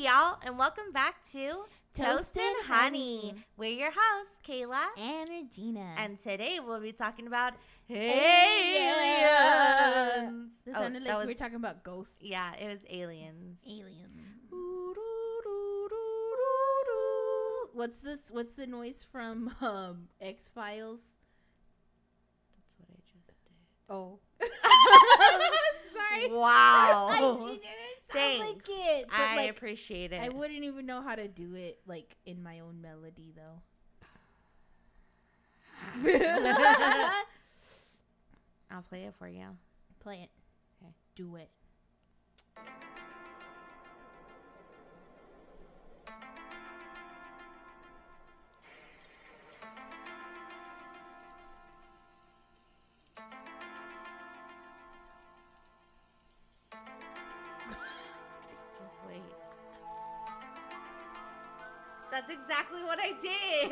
y'all, and welcome back to Toast and Honey. We're your hosts, Kayla, and Regina. and today we'll be talking about Aliens. That Oh, sounded like was- we were talking about ghosts. yeah, it was aliens. Aliens. What's this? What's the noise from um, X Files? That's what I just did. Oh, sorry. Wow. I, sound like it. I like, appreciate it. I wouldn't even know how to do it like in my own melody though. I'll play it for you. Play it. Okay. Do it.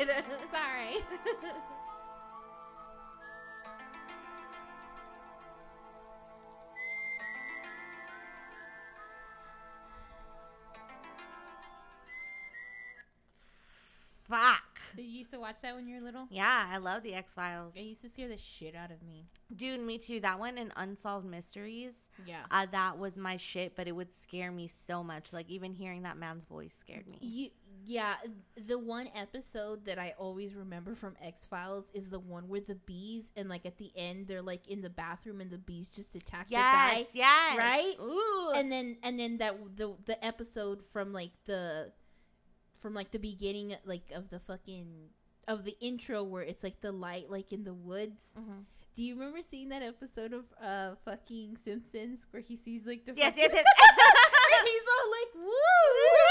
Did. Sorry. Fuck. Did you used to watch that when you were little? Yeah, I love the X Files. It used to scare the shit out of me. Dude, me too. That one and Unsolved Mysteries. Yeah. Uh, that was my shit, but it would scare me so much. Like even hearing that man's voice scared me. You, yeah, the one episode that I always remember from X Files is the one where the bees and like at the end they're like in the bathroom and the bees just attack Yes, the guy. yes, right? Ooh, And then and then that the the episode from like the from like the beginning like of the fucking of the intro where it's like the light like in the woods. Mhm. Do you remember seeing that episode of uh fucking Simpsons where he sees like the yes, yes, yes. and he's all like woo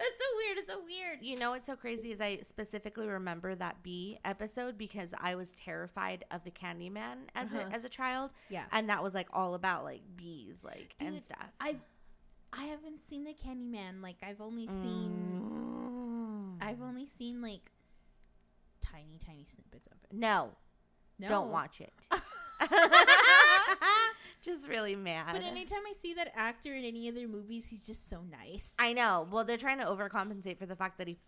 That's so weird. It's so weird. you know what's so crazy is I specifically remember that bee episode because I was terrified of the Candyman as Uh-huh. a as a child, Yeah. and that was like all about like bees, like and stuff. I I haven't seen the Candyman. Like I've only seen Mm. I've only seen like tiny tiny snippets of it. no, No. don't watch it. Just really mad. But anytime I see that actor in any of their movies, he's just so nice. I know. Well, they're trying to overcompensate for the fact that he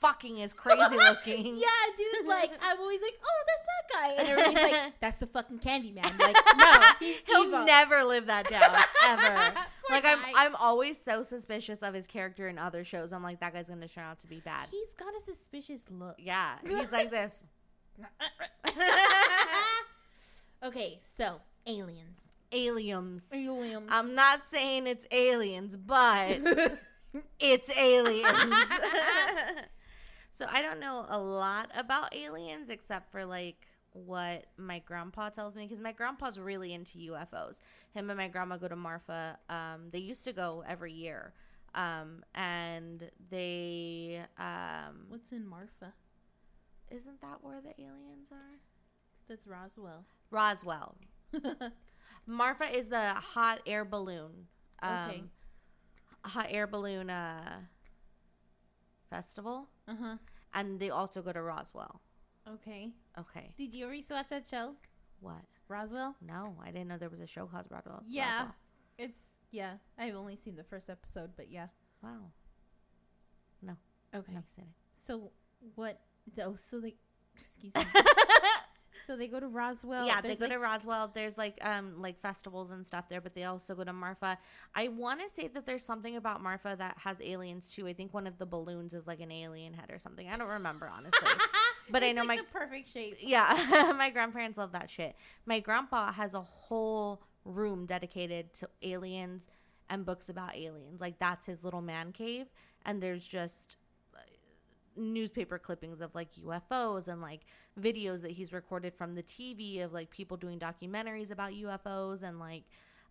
fucking is crazy looking. Yeah, dude. Like I'm always like, oh, that's that guy, and everybody's like, that's the fucking Candyman. Like, no, he's He'll evil. never live that down ever. Like I'm. I'm always so suspicious of his character in other shows. I'm like, that guy's gonna turn out to be bad. He's got a suspicious look. Yeah, he's like this. okay, so aliens. aliens. Aliens. I'm not saying it's aliens, but it's aliens. so I don't know a lot about aliens except for like what my grandpa tells me because my grandpa's really into UFOs. Him and my grandma go to Marfa. Um, they used to go every year, um, and they um, What's in Marfa? isn't that where the aliens are? That's Roswell. Roswell. Marfa is the hot air balloon. Um, Okay. Hot air balloon uh, festival, Uh huh. and they also go to Roswell. Okay. Okay, Did you ever watch that show, what? Roswell? No, I didn't know there was a show called Roswell. Yeah. Roswell. It's yeah. I've only seen the first episode, but yeah. Wow. Okay. No, So what? Oh, so they. Excuse me. so they go to Roswell. yeah, they go like- to Roswell. There's like um like festivals and stuff there, but they also go to Marfa. I want to say that there's something about Marfa that has aliens too. I think one of the balloons is like an alien head or something. I don't remember honestly. But I know like my- perfect shape. Yeah, my grandparents love that shit. My grandpa has a whole room dedicated to aliens and books about aliens. Like that's his little man cave, and there's just newspaper clippings of like UFOs and like videos that he's recorded from the TV of like people doing documentaries about UFOs and like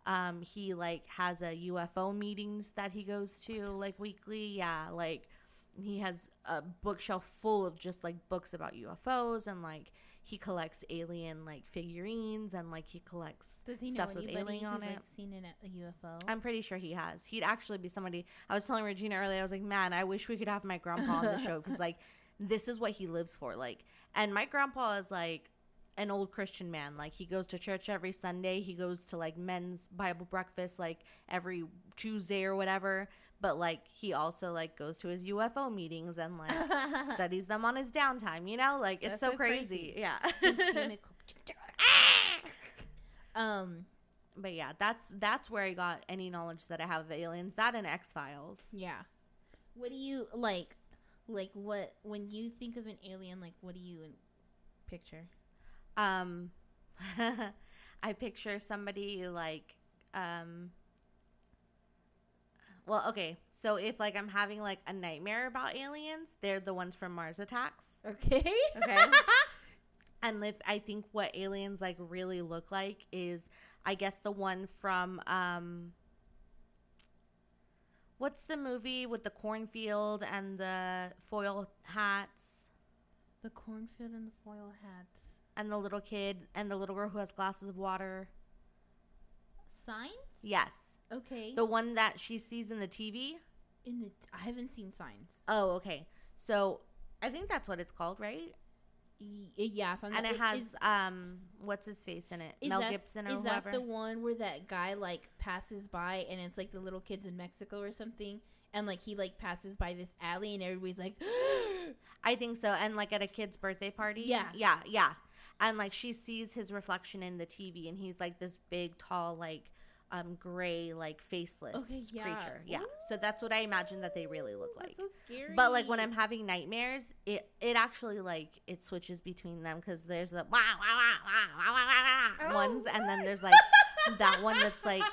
um he like has a UFO meetings that he goes to like weekly. Yeah, like he has a bookshelf full of just like books about UFOs and like he collects alien like figurines and like he collects Does he know stuff with anybody alien on it. like seen an, a UFO? I'm pretty sure he has. He'd actually be somebody. I was telling Regina earlier. I was like, man, I wish we could have my grandpa on the show because like this is what he lives for. Like, and my grandpa is like an old Christian man. Like he goes to church every Sunday. He goes to like men's Bible breakfast like every Tuesday or whatever. But like he also like goes to his UFO meetings and like studies them on his downtime. You know, like it's so, so crazy. crazy. Yeah. um. but yeah, that's that's where I got any knowledge that I have of aliens. That and X Files. Yeah. What do you like? Like what when you think of an alien? Like what do you picture? Um, I picture somebody like um. Well, okay. So if like I'm having like a nightmare about aliens, they're the ones from Mars Attacks. Okay. Okay. and if I think what aliens like really look like is I guess the one from um what's the movie with the cornfield and the foil hats the cornfield and the foil hats. and the little kid and the little girl who has glasses of water. Signs? Yes. Okay. The one that she sees in the TV? in the I haven't seen signs. Oh, okay. So I think that's what it's called, right? Y- yeah, if I'm and not- it has is, um what's his face in it? is Mel that- Gibson or is whoever. that the one where that guy like passes by and it's like the little kids in Mexico or something and like he like passes by this alley and everybody's like I think so. And like at a kid's birthday party. Yeah. Yeah. Yeah. And like she sees his reflection in the TV and he's like this big, tall, like um gray, like faceless Okay, yeah. creature. Yeah. So that's what I imagine that they really look That's like. so scary. But like when I'm having nightmares, it it actually like it switches between them because there's the wah, wah, wah, wah, wah, Oh, ones, and then there's like that one that's like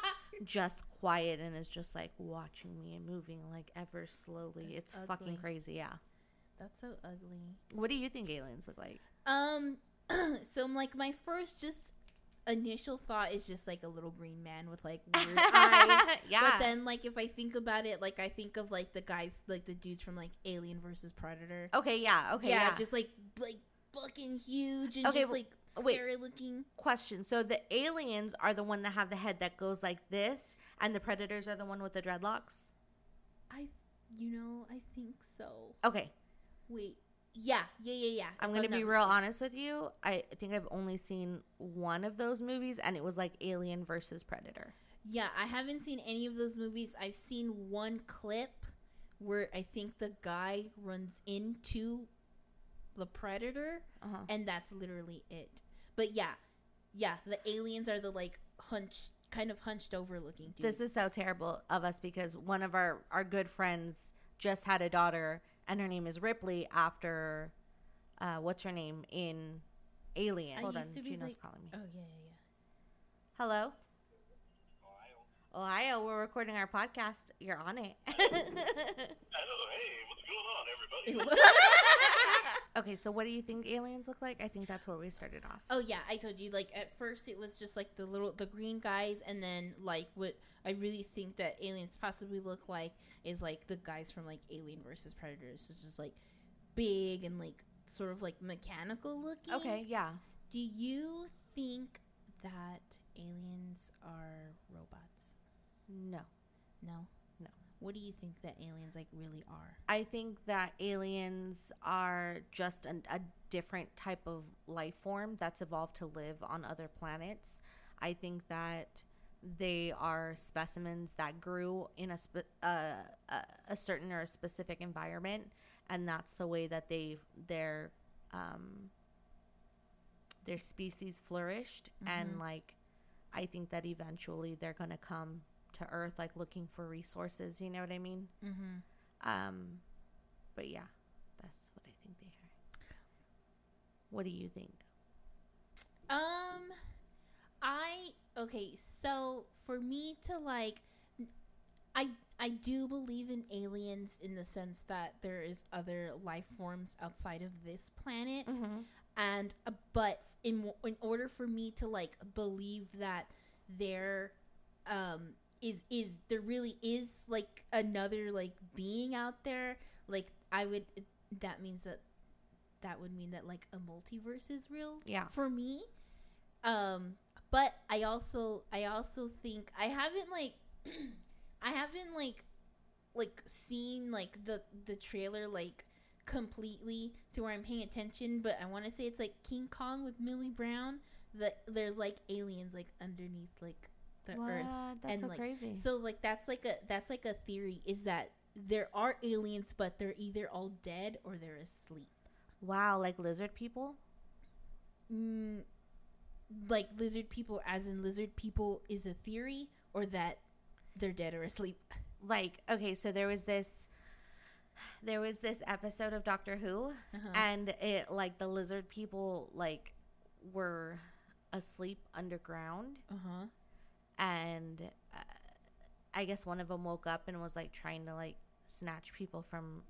just quiet and is just like watching me and moving like ever slowly. That's it's fucking crazy. Yeah. That's so ugly. What do you think aliens look like? Um, so like my first just initial thought is just like a little green man with like weird eyes. yeah. But then like if I think about it, like I think of like the guys, like the dudes from like Alien versus Predator. okay, yeah, okay, yeah, yeah. just like like fucking huge and Okay, just like wait. scary looking. Question. So the aliens are the one that have the head that goes like this, and the predators are the one with the dreadlocks. I, you know, I think so. Okay, Wait, yeah, yeah, yeah, yeah. I'm gonna be real mistaken. honest with you. I think I've only seen one of those movies, and it was like Alien versus Predator. Yeah, I haven't seen any of those movies. I've seen one clip where I think the guy runs into the predator, Uh-huh. and that's literally it. But yeah, yeah, the aliens are the like hunch, kind of hunched over looking dude. This is so terrible of us because one of our our good friends just had a daughter, and her name is Ripley after, uh, what's her name in Alien? I Hold on, used to be Gino's like- calling me. oh yeah, yeah, yeah, Hello. Ohio, we're recording our podcast. You're on it. Hello, hey, what's going on, everybody? okay, so what do you think aliens look like? I think that's where we started off. oh yeah, I told you. Like at first, it was just like the little the green guys, and then like what I really think that aliens possibly look like is like the guys from like Alien versus Predators. It's just like big and like sort of like mechanical looking. Okay, yeah. Do you think that aliens are robots? No. No. No. What do you think that aliens like really are? I think that aliens are just an, a different type of life form that's evolved to live on other planets. I think that they are specimens that grew in a, spe- uh, a a certain or a specific environment, and that's the way that they their um, their species flourished. And Mhm. like, I think that eventually they're gonna come to Earth, like looking for resources. You know what I mean? Mm-hmm. Um, but yeah, that's what I think they are. What do you think? Um, I okay. So for me to like, I I do believe in aliens in the sense that there is other life forms outside of this planet, Mm-hmm. and uh, but in in order for me to like believe that there um is is there really is like another like being out there, like I would that means that that would mean that like a multiverse is real Yeah. for me um but i also i also think i haven't like i haven't like like seen like the the trailer like completely to where i'm paying attention but i want to say it's like king kong with millie brown that there's like aliens like underneath like the what? Earth. That's and, so like, crazy. So like that's like a that's like a theory is that there are aliens, but they're either all dead or they're asleep. wow, like lizard people. Mm, like lizard people, as in lizard people, is a theory, or that they're dead or asleep. Like okay, so there was this. There was this episode of Doctor Who, Uh-huh. and it like the lizard people like were asleep underground Uh huh. And uh, i guess one of them woke up and was like trying to like snatch people from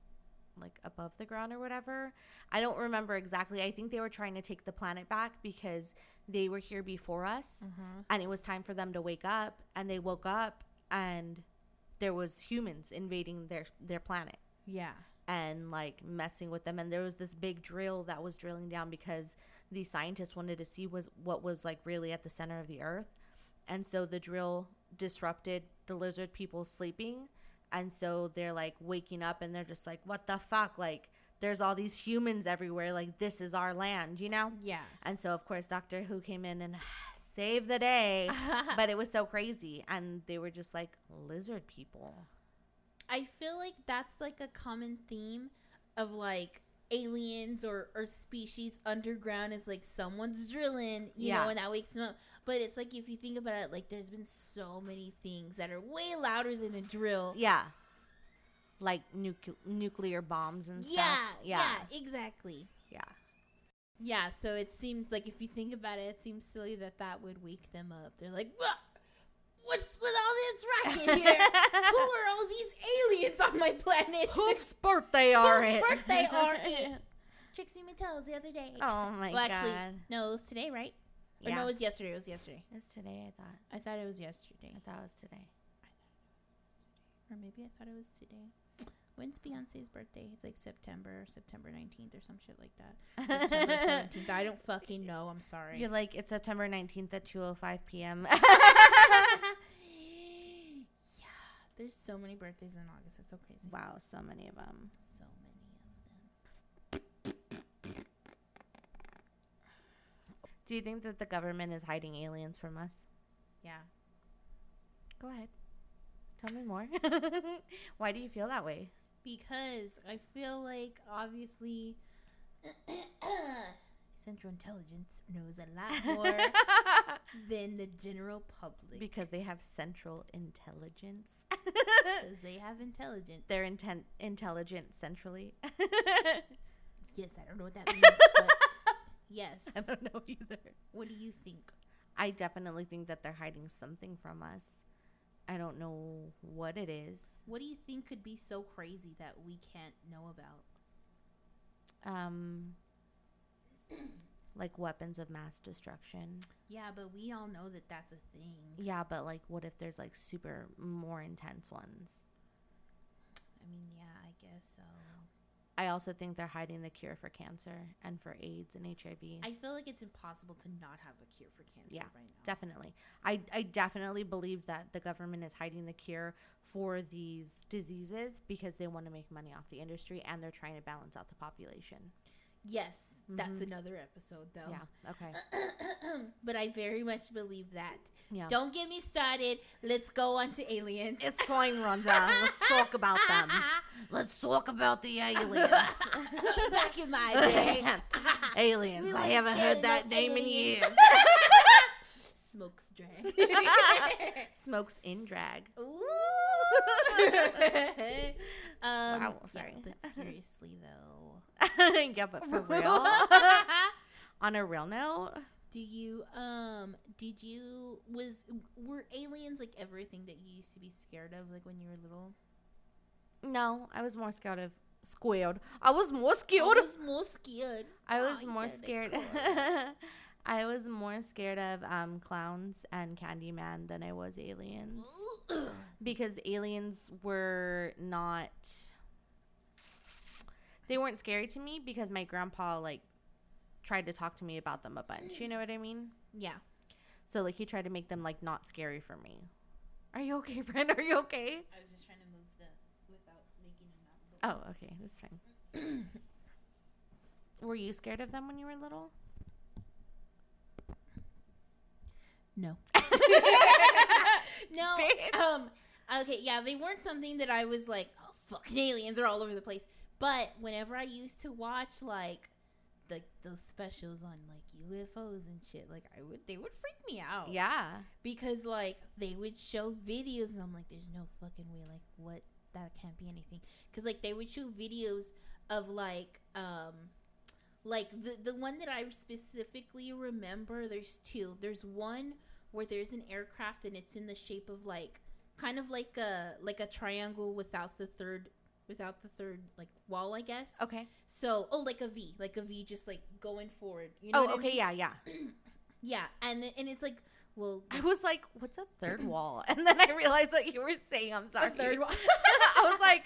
like above the ground or whatever i don't remember exactly i think they were trying to take the planet back because they were here before us Uh-huh. and it was time for them to wake up and they woke up and there was humans invading their their planet Yeah. and like messing with them and there was this big drill that was drilling down because the scientists wanted to see was what was like really at the center of the earth and so the drill disrupted the lizard people sleeping. And so they're like waking up and they're just like what the fuck? Like there's all these humans everywhere. Like this is our land you know? Yeah. and so of course doctor who came in and saved the day. But it was so crazy. And they were just like lizard people. I feel like that's like a common theme of like aliens or, or species underground is like someone's drilling, you Yeah. know, and that wakes them up. But it's like if you think about it, like there's been so many things that are way louder than a drill. Yeah. Like nucle- nuclear bombs and stuff. Yeah, Yeah. yeah, exactly. Yeah. Yeah, so it seems like if you think about it, it seems silly that that would wake them up. They're like, "What? What's with here? Who are all these aliens on my planet? Hoof's birthday are Whose it? birthday are it? Trixie Mattel's the other day. oh my well, god. actually, no, it was today, right? Or yeah. no, it was yesterday. It was yesterday. it's today, I thought. I thought it was yesterday, I thought it was today. or maybe I thought it was today. When's Beyonce's birthday? It's like September, September nineteenth, or some shit like that. September seventeenth. I don't fucking know. I'm sorry. You're like, it's September 19th at 2.05 p.m. yeah, there's so many birthdays in August. It's so crazy. wow, so many of them. So many of them. Do you think that the government is hiding aliens from us? Yeah. Go ahead. Tell me more. Why do you feel that way? Because I feel like obviously Central Intelligence knows a lot more than the general public. because they have central intelligence. Because they have intelligence. They're intent intelligent centrally. Yes, I don't know what that means, but yes. I don't know either. What do you think? I definitely think that they're hiding something from us. I don't know what it is. What do you think could be so crazy that we can't know about? Um like weapons of mass destruction. Yeah, but we all know that that's a thing. Yeah, but like what if there's like super more intense ones? I mean, yeah, I guess so. I also think they're hiding the cure for cancer and for AIDS and HIV. I feel like it's impossible to not have a cure for cancer Yeah, right now. definitely. I, I definitely believe that the government is hiding the cure for these diseases because they want to make money off the industry and they're trying to balance out the population. Yes, that's Mhm. another episode though. Yeah. Okay. but I very much believe that. Yeah. Don't get me started. Let's go on to aliens. It's fine, Rhonda. Let's talk about them. Let's talk about the aliens. Back in my day. aliens. We I haven't heard that name in years. Smokes drag. Smokes in drag. Ooh. um, Wow, yeah, sorry. but seriously though, yeah, but for real. On a real note, do you um did you was were aliens like everything that you used to be scared of like when you were little? no, I was more scared of squared. I was more scared. I was more scared. I Oh, was you more scared. I was more scared of um, clowns and Candyman than I was aliens because aliens were not. They weren't scary to me because my grandpa like tried to talk to me about them a bunch. You know what I mean? yeah. So like he tried to make them like not scary for me. Are you okay, friend? Are you okay? I was just trying to move the without making a mouth. Oh, okay, that's fine. Were you scared of them when you were little? No. No. Bitch. Um. Okay. Yeah, they weren't something that I was like, oh, fucking aliens are all over the place. But whenever I used to watch like the those specials on like UFOs and shit, like I would, they would freak me out. Yeah. Because like they would show videos, and I'm like, there's no fucking way. Like what? That can't be anything. Because like they would show videos of like um like the the one that I specifically remember. There's two. There's one where there's an aircraft and it's in the shape of like kind of like a like a triangle without the third without the third like wall, I guess. Okay. So oh, like a V, like a V, just like going forward. You know? Oh, what I okay. mean? Yeah, yeah. Yeah, and and it's like well, I was like, "What's a third wall?" And then I realized what you were saying. I'm sorry. a third wall. I was like,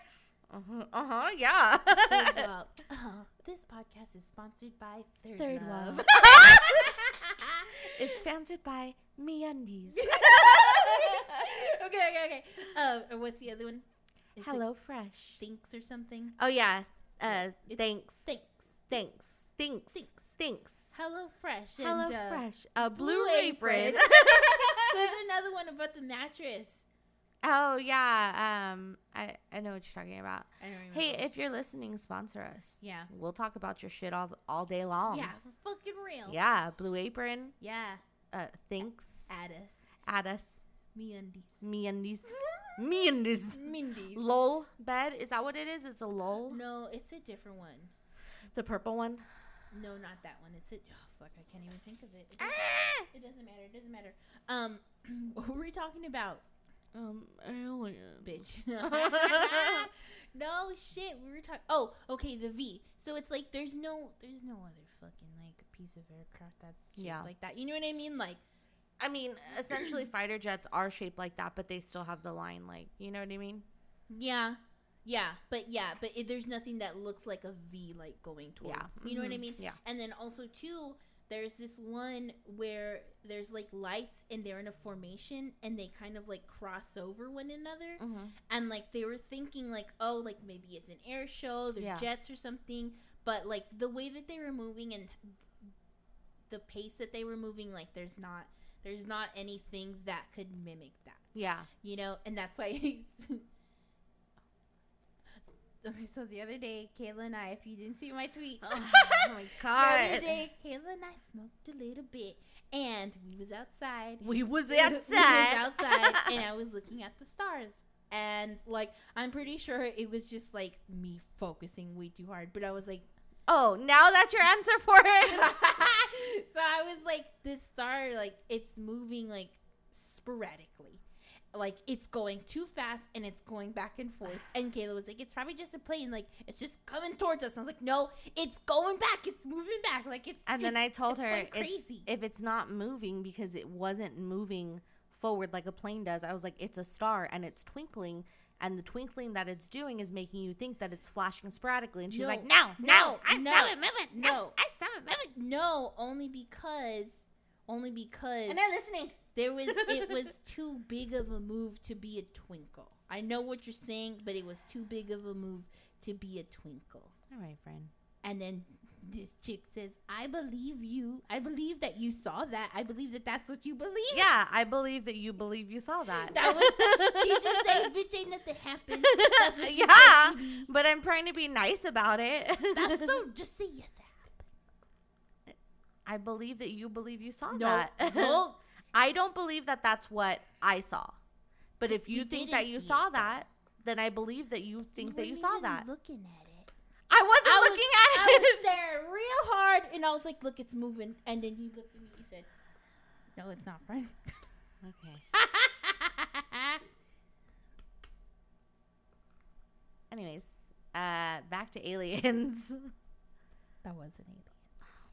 "Uh-huh, uh-huh yeah." Third Love. Oh, this podcast is sponsored by Third, Third Love. Love. is sponsored by MeUndies. okay, okay, okay. Um, what's the other one? It's like Hello Fresh. Thinx or something. Oh yeah. Uh, It's thanks. Thanks. Thanks. Thinx. Thinx. Thinx. Hello Fresh. Hello and, uh, Fresh. A blue, Blue apron. Apron. There's another one about the mattress. oh yeah. Um, I I know what you're talking about. I don't remember. Hey, if you're listening, sponsor us. yeah, We'll talk about your shit all all day long. yeah, for fucking real. Yeah. Blue apron. yeah. Uh, thanks. Add us. Add us. Me undies. MeUndies. MeUndies. Mindy's. Lol bed. Is that what it is? It's a lol. No, it's a different one. The purple one. No, not that one. It's a oh, fuck. I can't even think of it. It Ah! doesn't, it doesn't matter. It doesn't matter. Um, what were we talking about, Um, alien. bitch? no shit. We were talking. Oh, okay. The V. So it's like there's no there's no other fucking like piece of aircraft that's Yeah. like that. You know what I mean? Like I mean, essentially, fighter jets are shaped like that, but they still have the line. Like, you know what I mean? yeah. Yeah, but yeah, but it, there's nothing that looks like a V, like going towards. Yeah. You know what I Mhm. mean? Yeah. And then also too, there's this one where there's like lights and they're in a formation and they kind of like cross over one another. Mm-hmm. And like they were thinking like, oh, like maybe it's an air show, they're Yeah. jets or something. But like the way that they were moving and the pace that they were moving, like there's not there's not anything that could mimic that. Yeah. You know, and that's why Okay, so the other day, Kayla and I, if you didn't see my tweet, Oh, my god. the other day, Kayla and I smoked a little bit, and we was outside. We was outside. We was outside, and I was looking at the stars. And like, I'm pretty sure it was just like me focusing way too hard. But I was like, oh, now that's your answer for it. so I was like, this star, like, it's moving like sporadically. Like it's going too fast and it's going back and forth. And Kayla was like, "It's probably just a plane. Like it's just coming towards us." I was like, "No, it's going back. It's moving back. Like it's." and then I told it's her going it's, crazy. if it's not moving because it wasn't moving forward like a plane does, I was like, it's a star and it's twinkling. And the twinkling that it's doing is making you think that it's flashing sporadically. And she's No, like, no, no, no, I no, saw it moving. no. I saw it moving. no, only because, only because And then listening. there was it was too big of a move to be a twinkle. I know what you're saying, but it was too big of a move to be a twinkle. All right, friend. And then this chick says, "I believe you. I believe that you saw that. I believe that that's what you believe." Yeah, I believe that you believe you saw that. That was she just said, "Bitch, ain't nothing happened." That's what she yeah, said but I'm trying to be nice about it. That's so. Just say yes. it happened. I believe that you believe you saw No, that. no. I don't believe that that's what I saw. But if you, You think that you saw it, that, then I believe that you think that you saw even that. Looking at it. I wasn't I was- looking I at was staring real hard, and I was like, "Look, it's moving." And then you looked at me. And you said, "No, it's not, friend." okay. Anyways, uh, back to aliens. that was an alien.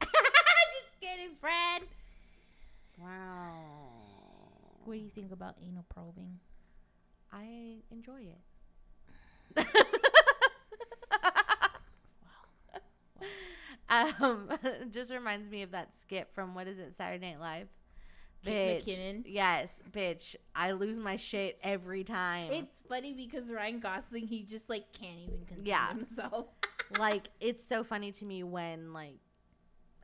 Just kidding, friend. wow. What do you think about anal probing? I enjoy it. Um, just reminds me of that skit from what is it, Saturday Night Live? Bitch. McKinnon? Yes, bitch. I lose my shit every time. It's funny because Ryan Gosling, he just like can't even contain Yeah. himself. like it's so funny to me when like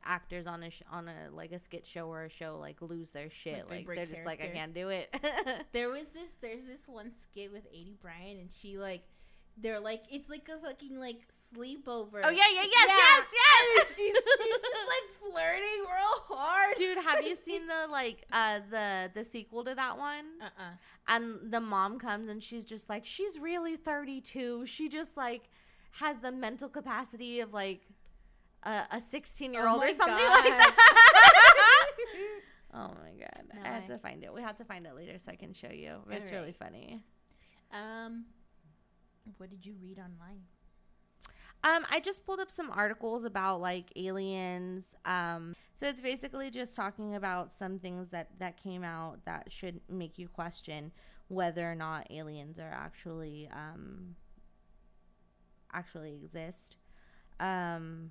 actors on a sh- on a like a skit show or a show like lose their shit. Like, they like they're just like, I can't do it. There was this. There's this one skit with Aidy Bryant, and she like, they're like, it's like a fucking like sleepover. oh yeah, yeah, yes, Yeah. yes, yes. she's, she's just like flirting real hard, Dude, have you seen the like uh the the sequel to that one? Uh uh And the mom comes and she's just like, she's really 32. She just like has the mental capacity of like a, a 16 year Oh old my or something God. like that. oh my god. No, I have I- to find it. We have to find it later so I can show you. It's really funny. Um, what did you read online? Um, I just pulled up some articles about like aliens. Um, so it's basically just talking about some things that that came out that should make you question whether or not aliens are actually um actually exist. Um,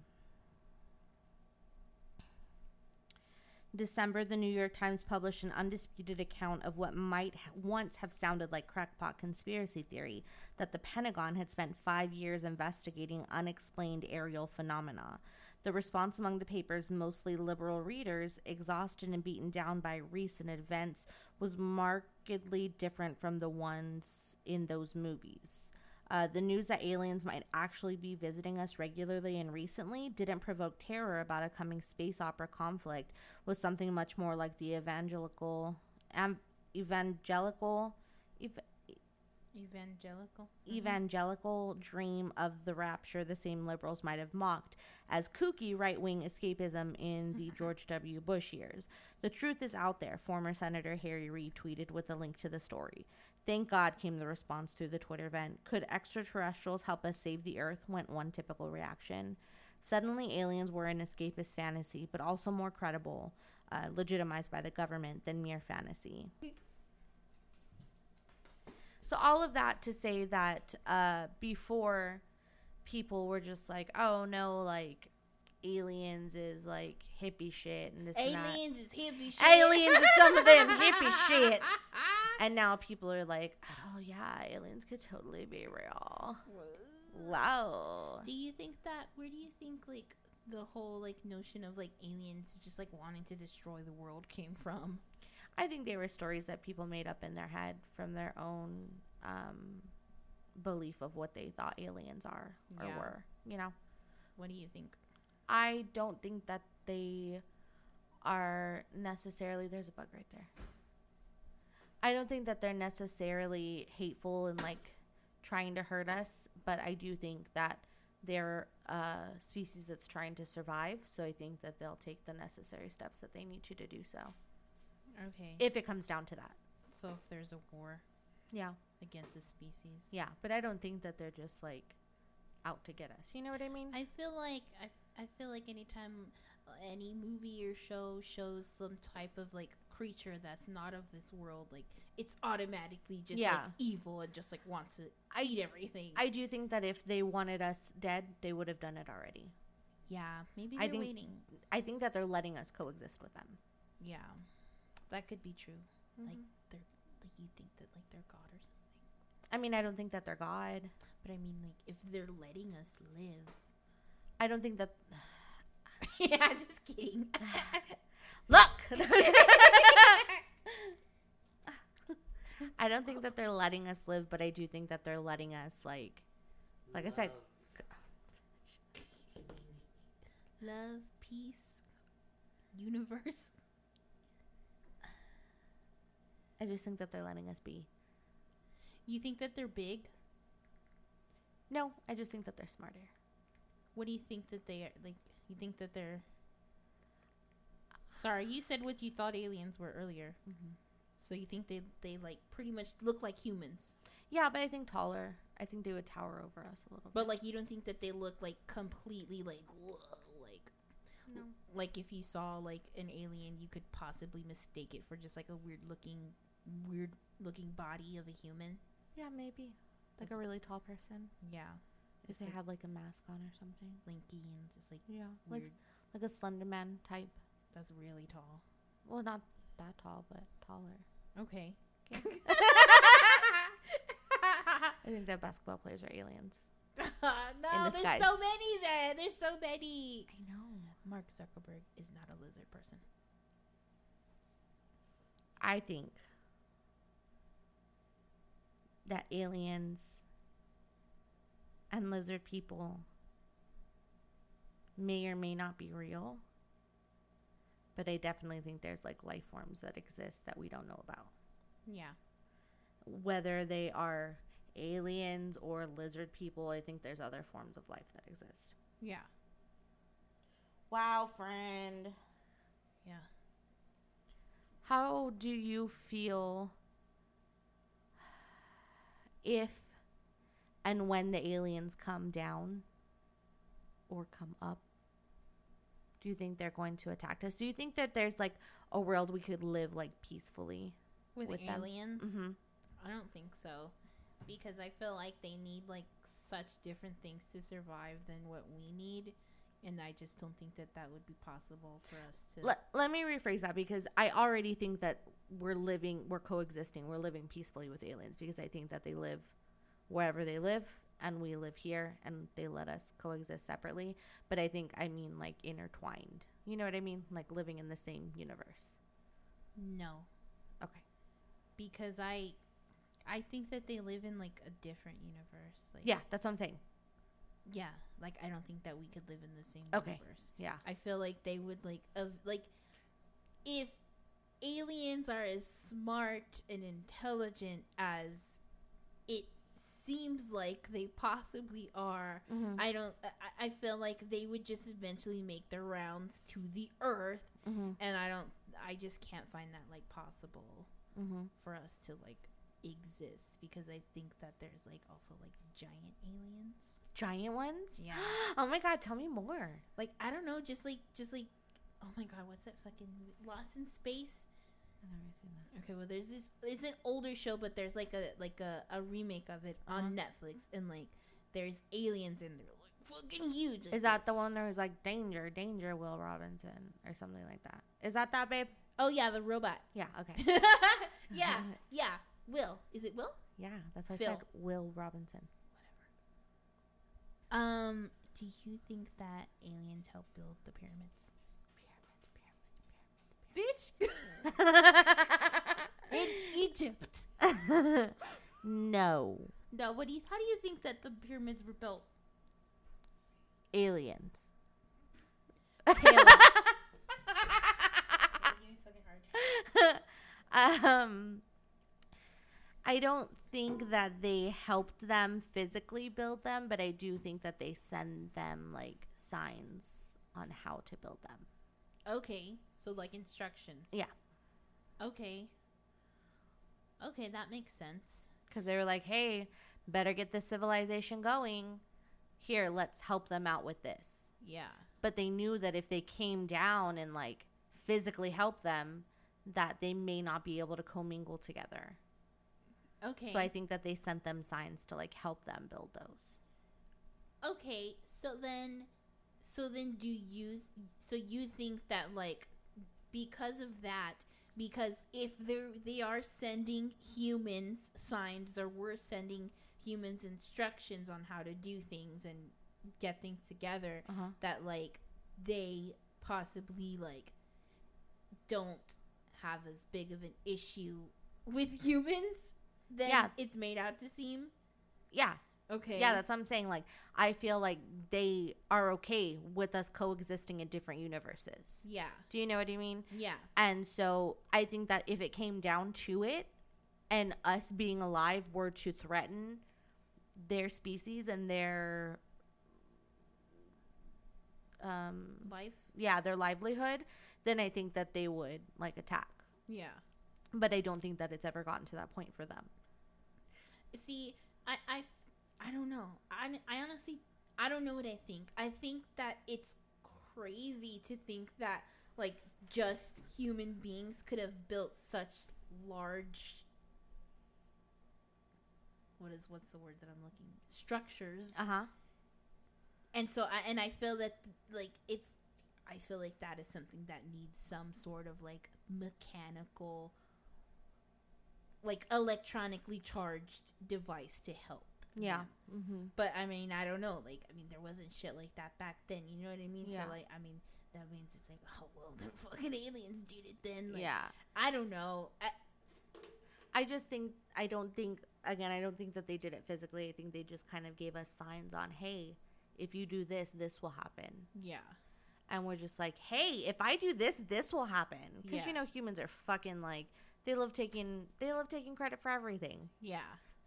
December, the New York Times published an undisputed account of what might once have sounded like crackpot conspiracy theory that the Pentagon had spent five years investigating unexplained aerial phenomena. The response among the paper's mostly liberal readers, exhausted and beaten down by recent events, was markedly different from the ones in those movies. Uh, the news that aliens might actually be visiting us regularly and recently didn't provoke terror about a coming space opera conflict. Was something much more like the evangelical, am, evangelical, ev- Evangelical. evangelical dream of the rapture the same liberals might have mocked as kooky right wing escapism in the George W. Bush years. The truth is out there, former Senator Harry Reid tweeted with a link to the story. Thank God came the response through the Twitter vent. Could extraterrestrials help us save the Earth? went one typical reaction. Suddenly, aliens were an escapist fantasy, but also more credible, uh, legitimized by the government than mere fantasy. So all of that to say that uh, before people were just like, oh no, like aliens is like hippie shit and this and. Aliens is hippie shit. Aliens is some of them hippie shits. And now people are like, oh yeah, aliens could totally be real. Wow. Do you think that? Where do you think like the whole like notion of like aliens just like wanting to destroy the world came from? I think they were stories that people made up in their head from their own um, belief of what they thought aliens are or Yeah. were. You know, What do you think? I don't think that they are necessarily. There's a bug right there. I don't think that they're necessarily hateful and like trying to hurt us, but I do think that they're a species that's trying to survive. So I think that they'll take the necessary steps that they need to to do so. Okay. If it comes down to that. so, if there's a war Yeah. against a species, Yeah, but I don't think that they're just like out to get us. You know what I mean? I feel like I, I feel like anytime any movie or show shows some type of like creature that's not of this world, like it's automatically just Yeah. like evil and just like wants to I, eat everything. I do think that if they wanted us dead, they would have done it already. yeah, maybe I think- waiting. I think that they're letting us coexist with them. Yeah, that could be true. Like Mhm. they're like you think that like they're God or something. I mean, I don't think that they're God. But I mean, like if they're letting us live. I don't think that. yeah, just kidding. Look! I don't think that they're letting us live, but I do think that they're letting us, like, like I said, Love, peace, universe. I just think that they're letting us be. You think that they're big? No, I just think that they're smarter. What do you think that they are? Like, you think that they're. Sorry, you said what you thought aliens were earlier. Mhm. So you think they they like pretty much look like humans, Yeah, but I think taller. I think they would tower over us a little bit. but like you don't think that they look like completely like whoa, like no. like if you saw like an alien, you could possibly mistake it for just like a weird looking weird looking body of a human. Yeah, maybe. Like That's- a really tall person. Yeah, If they like had like a mask on or something. lanky and just like Yeah. Like weird. like a slender man type. That's really tall. Well, not that tall, but taller. Okay. I think that basketball players are aliens. no, In there's so many then. There's so many. I know. Mark Zuckerberg is not a lizard person. I think that aliens and lizard people may or may not be real. But I definitely think there's like life forms that exist that we don't know about. Yeah. Whether they are aliens or lizard people, I think there's other forms of life that exist. Yeah. Wow, friend. Yeah. How do you feel if and when the aliens come down or come up? Do you think they're going to attack us? Do you think that there's like a world we could live like peacefully? With, With them. aliens? Mm-hmm. I don't think so. Because I feel like they need like such different things to survive than what we need. And I just don't think that that would be possible for us to. Let, let me rephrase that because I already think that we're living, we're coexisting, we're living peacefully with aliens because I think that they live wherever they live and we live here and they let us coexist separately. But I think I mean like intertwined. You know what I mean? Like living in the same universe. no. Okay. Because I. I think that they live in like a different universe. Like Yeah, that's what I'm saying. Yeah, like I don't think that we could live in the same Okay. universe. Yeah. I feel like they would like of like if aliens are as smart and intelligent as it seems like they possibly are. Mm-hmm. I don't. I, I feel like they would just eventually make their rounds to the Earth, Mm-hmm. and I don't. I just can't find that like possible Mm-hmm. for us to like exist because I think that there's like also like giant aliens. Giant ones? Yeah. oh my god, tell me more. like I don't know, just like just like oh my god, what's that fucking? Lost in Space? I've never seen that. Okay, well there's this it's an older show, but there's like a like a, a remake of it on Netflix and like there's aliens in they're like fucking huge. Like, Is that the one that was like danger, danger, Will Robinson, or something like that? Is that that, babe? Oh yeah, the robot. Yeah. Okay. yeah, yeah. Will. Is it Will? yeah, that's what I Phil. said. Will Robinson. Whatever. Um, do you think that aliens helped build the pyramids? Bitch. In Egypt. no, No, what do you how do you think that the pyramids were built? aliens. Um, I don't think that they helped them physically build them, but I do think that they send them like signs on how to build them. Okay, so like instructions. Yeah. Okay. Okay, that makes sense. because they were like, "Hey, better get this civilization going. Here, let's help them out with this." Yeah. But they knew that if they came down and like physically help them, that they may not be able to commingle together. Okay. So I think that they sent them signs to like help them build those. okay, so then so then do you so you think that like because of that because if they're they are sending humans signs or we're sending humans instructions on how to do things and get things together Uh huh. that like they possibly like don't have as big of an issue with humans than Yeah. it's made out to seem. Yeah, Okay. yeah, that's what I'm saying. Like, I feel like they are okay with us coexisting in different universes. yeah. Do you know what I mean? Yeah. And so I think that if it came down to it and us being alive were to threaten their species and their um Life. yeah, their livelihood, then I think that they would like attack. Yeah. But I don't think that it's ever gotten to that point for them. See, I I I don't know. I I honestly I don't know what I think. I think that it's crazy to think that like just human beings could have built such large what is what's the word that I'm looking structures Uh-huh. and so I and I feel that like it's I feel like that is something that needs some sort of like mechanical like electronically charged device to help. Yeah. Mm-hmm. But I mean, I don't know. Like I mean there wasn't shit like that back then, you know what I mean? Yeah. So like I mean that means it's like, oh well, the fucking aliens did it then. Like, yeah. I don't know. I, I just think I don't think again I don't think that they did it physically. I think they just kind of gave us signs on, hey, if you do this, this will happen. yeah. And we're just like, hey, if I do this, this will happen. Because Yeah. you know humans are fucking like they love taking they love taking credit for everything. Yeah.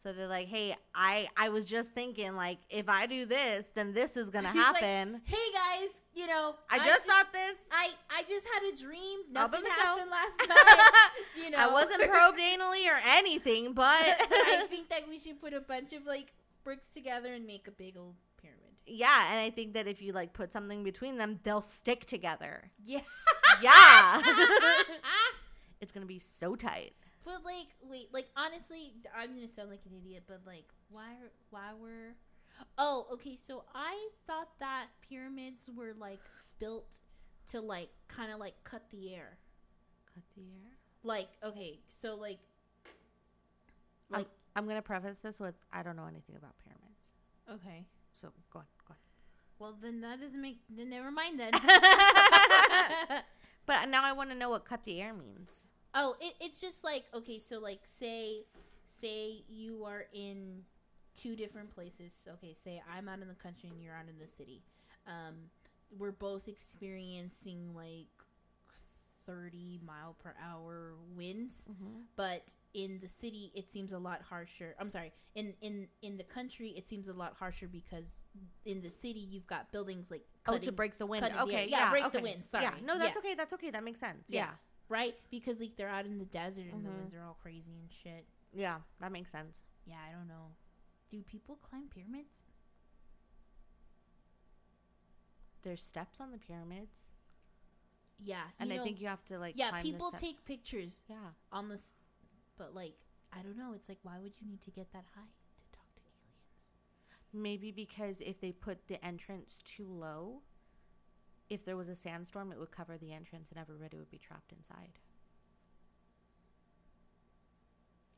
So they're like, hey, I I was just thinking like if I do this, then this is gonna He's like, happen. hey guys, you know, I just thought this. I I just had a dream. Nothing happened last night. You know, I wasn't probed anally or anything, but I think that we should put a bunch of like bricks together and make a big old pyramid. yeah, and I think that if you like put something between them, they'll stick together. Yeah. Yeah. it's gonna be so tight. But like, wait, like honestly, I'm gonna sound like an idiot, but like, why, why were? Oh, okay. So I thought that pyramids were like built to like kind of like cut the air. Cut the air. Like, okay, so like, Like like, I'm gonna preface this with I don't know anything about pyramids. okay. So go on, go on. Well, then that doesn't make. Then never mind then. but now I want to know what cut the air means. Oh, it, it's just like okay, so like say say you are in two different places. Okay, say I'm out in the country and you're out in the city. Um, we're both experiencing like 30 mile per hour winds, but in the city it seems a lot harsher. I'm sorry. In in in the country it seems a lot harsher because in the city you've got buildings like Oh, to break the wind. cutting the okay. Yeah, yeah, break the wind, sorry. Yeah, no, that's Yeah. okay. That's okay. That makes sense. Yeah. Yeah, right because like they're out in the desert and the Mhm. winds are all crazy and shit. yeah, that makes sense. Yeah, I don't know. Do people climb pyramids? There's steps on the pyramids, Yeah, and you I think you have to like. yeah, people take pictures Yeah, on this, but like I don't know. It's like why would you need to get that high to talk to aliens? maybe because if they put the entrance too low, if there was a sandstorm, it would cover the entrance, and everybody would be trapped inside.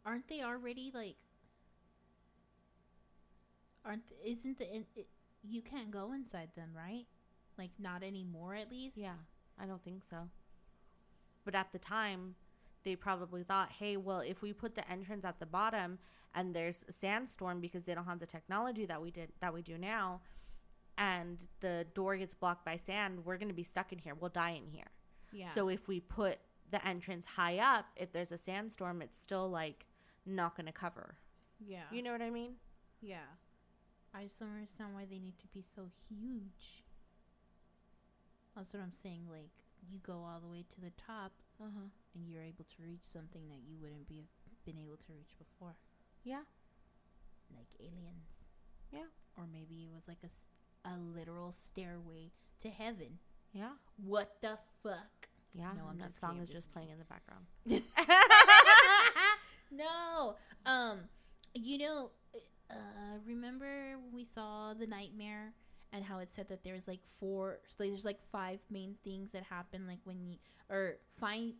Aren't they already like? Aren't isn't the in, it, you can't go inside them right? Like not anymore at least. Yeah, I don't think so. But at the time, they probably thought, hey, well, if we put the entrance at the bottom and there's a sandstorm because they don't have the technology that we did that we do now, and the door gets blocked by sand, we're gonna be stuck in here. We'll die in here. yeah. So if we put the entrance high up, if there's a sandstorm, it's still like not gonna cover. yeah, You know what I mean? yeah. I just don't understand why they need to be so huge. That's what I'm saying. Like you go all the way to the top, Uh huh. and you're able to reach something that you wouldn't be been able to reach before, Yeah. like aliens. Yeah. Or maybe it was like a, a literal stairway to heaven. Yeah. What the fuck? Yeah. No, I'm that just song kidding, is just playing in the background. no. Um, you know, uh, remember when we saw the nightmare and how it said that there's like four, there's like five main things that happen, like when you or find.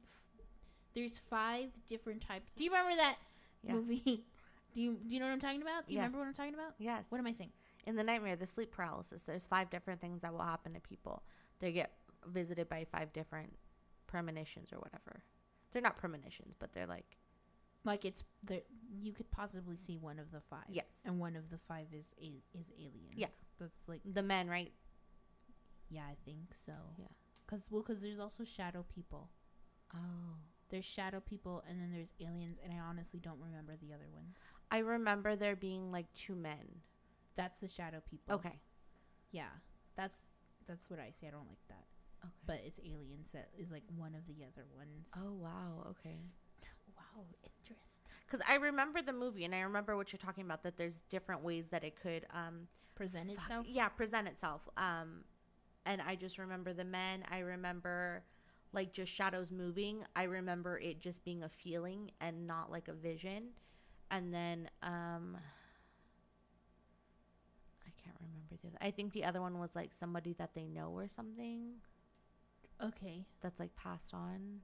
There's five different types. Do you remember that Yeah. movie? Do you do you know what I'm talking about? Do you remember what I'm talking about? Yes. What am I saying? In the nightmare, the sleep paralysis, there's five different things that will happen to people. They get visited by five different premonitions or whatever. They're not premonitions, but they're like Like it's the you could possibly see one of the five. Yes. and one of the five is a, is aliens. Yes. that's like the men, right? yeah, I think so. Yeah. Cause well, cause there's also shadow people. Oh. There's shadow people, and then there's aliens, and I honestly don't remember the other ones. I remember there being like two men. That's the shadow people. Okay. Yeah, that's that's what I say. I don't like that, Okay. but it's aliens that is like one of the other ones. oh wow. Okay. wow, interesting. Because I remember the movie, and I remember what you're talking about. That there's different ways that it could um Present itself. yeah present itself. Um, and I just remember the men. I remember like just shadows moving. I remember it just being a feeling and not like a vision. And then um, remember the. Other, I think the other one was like somebody that they know or something Okay. that's like passed on.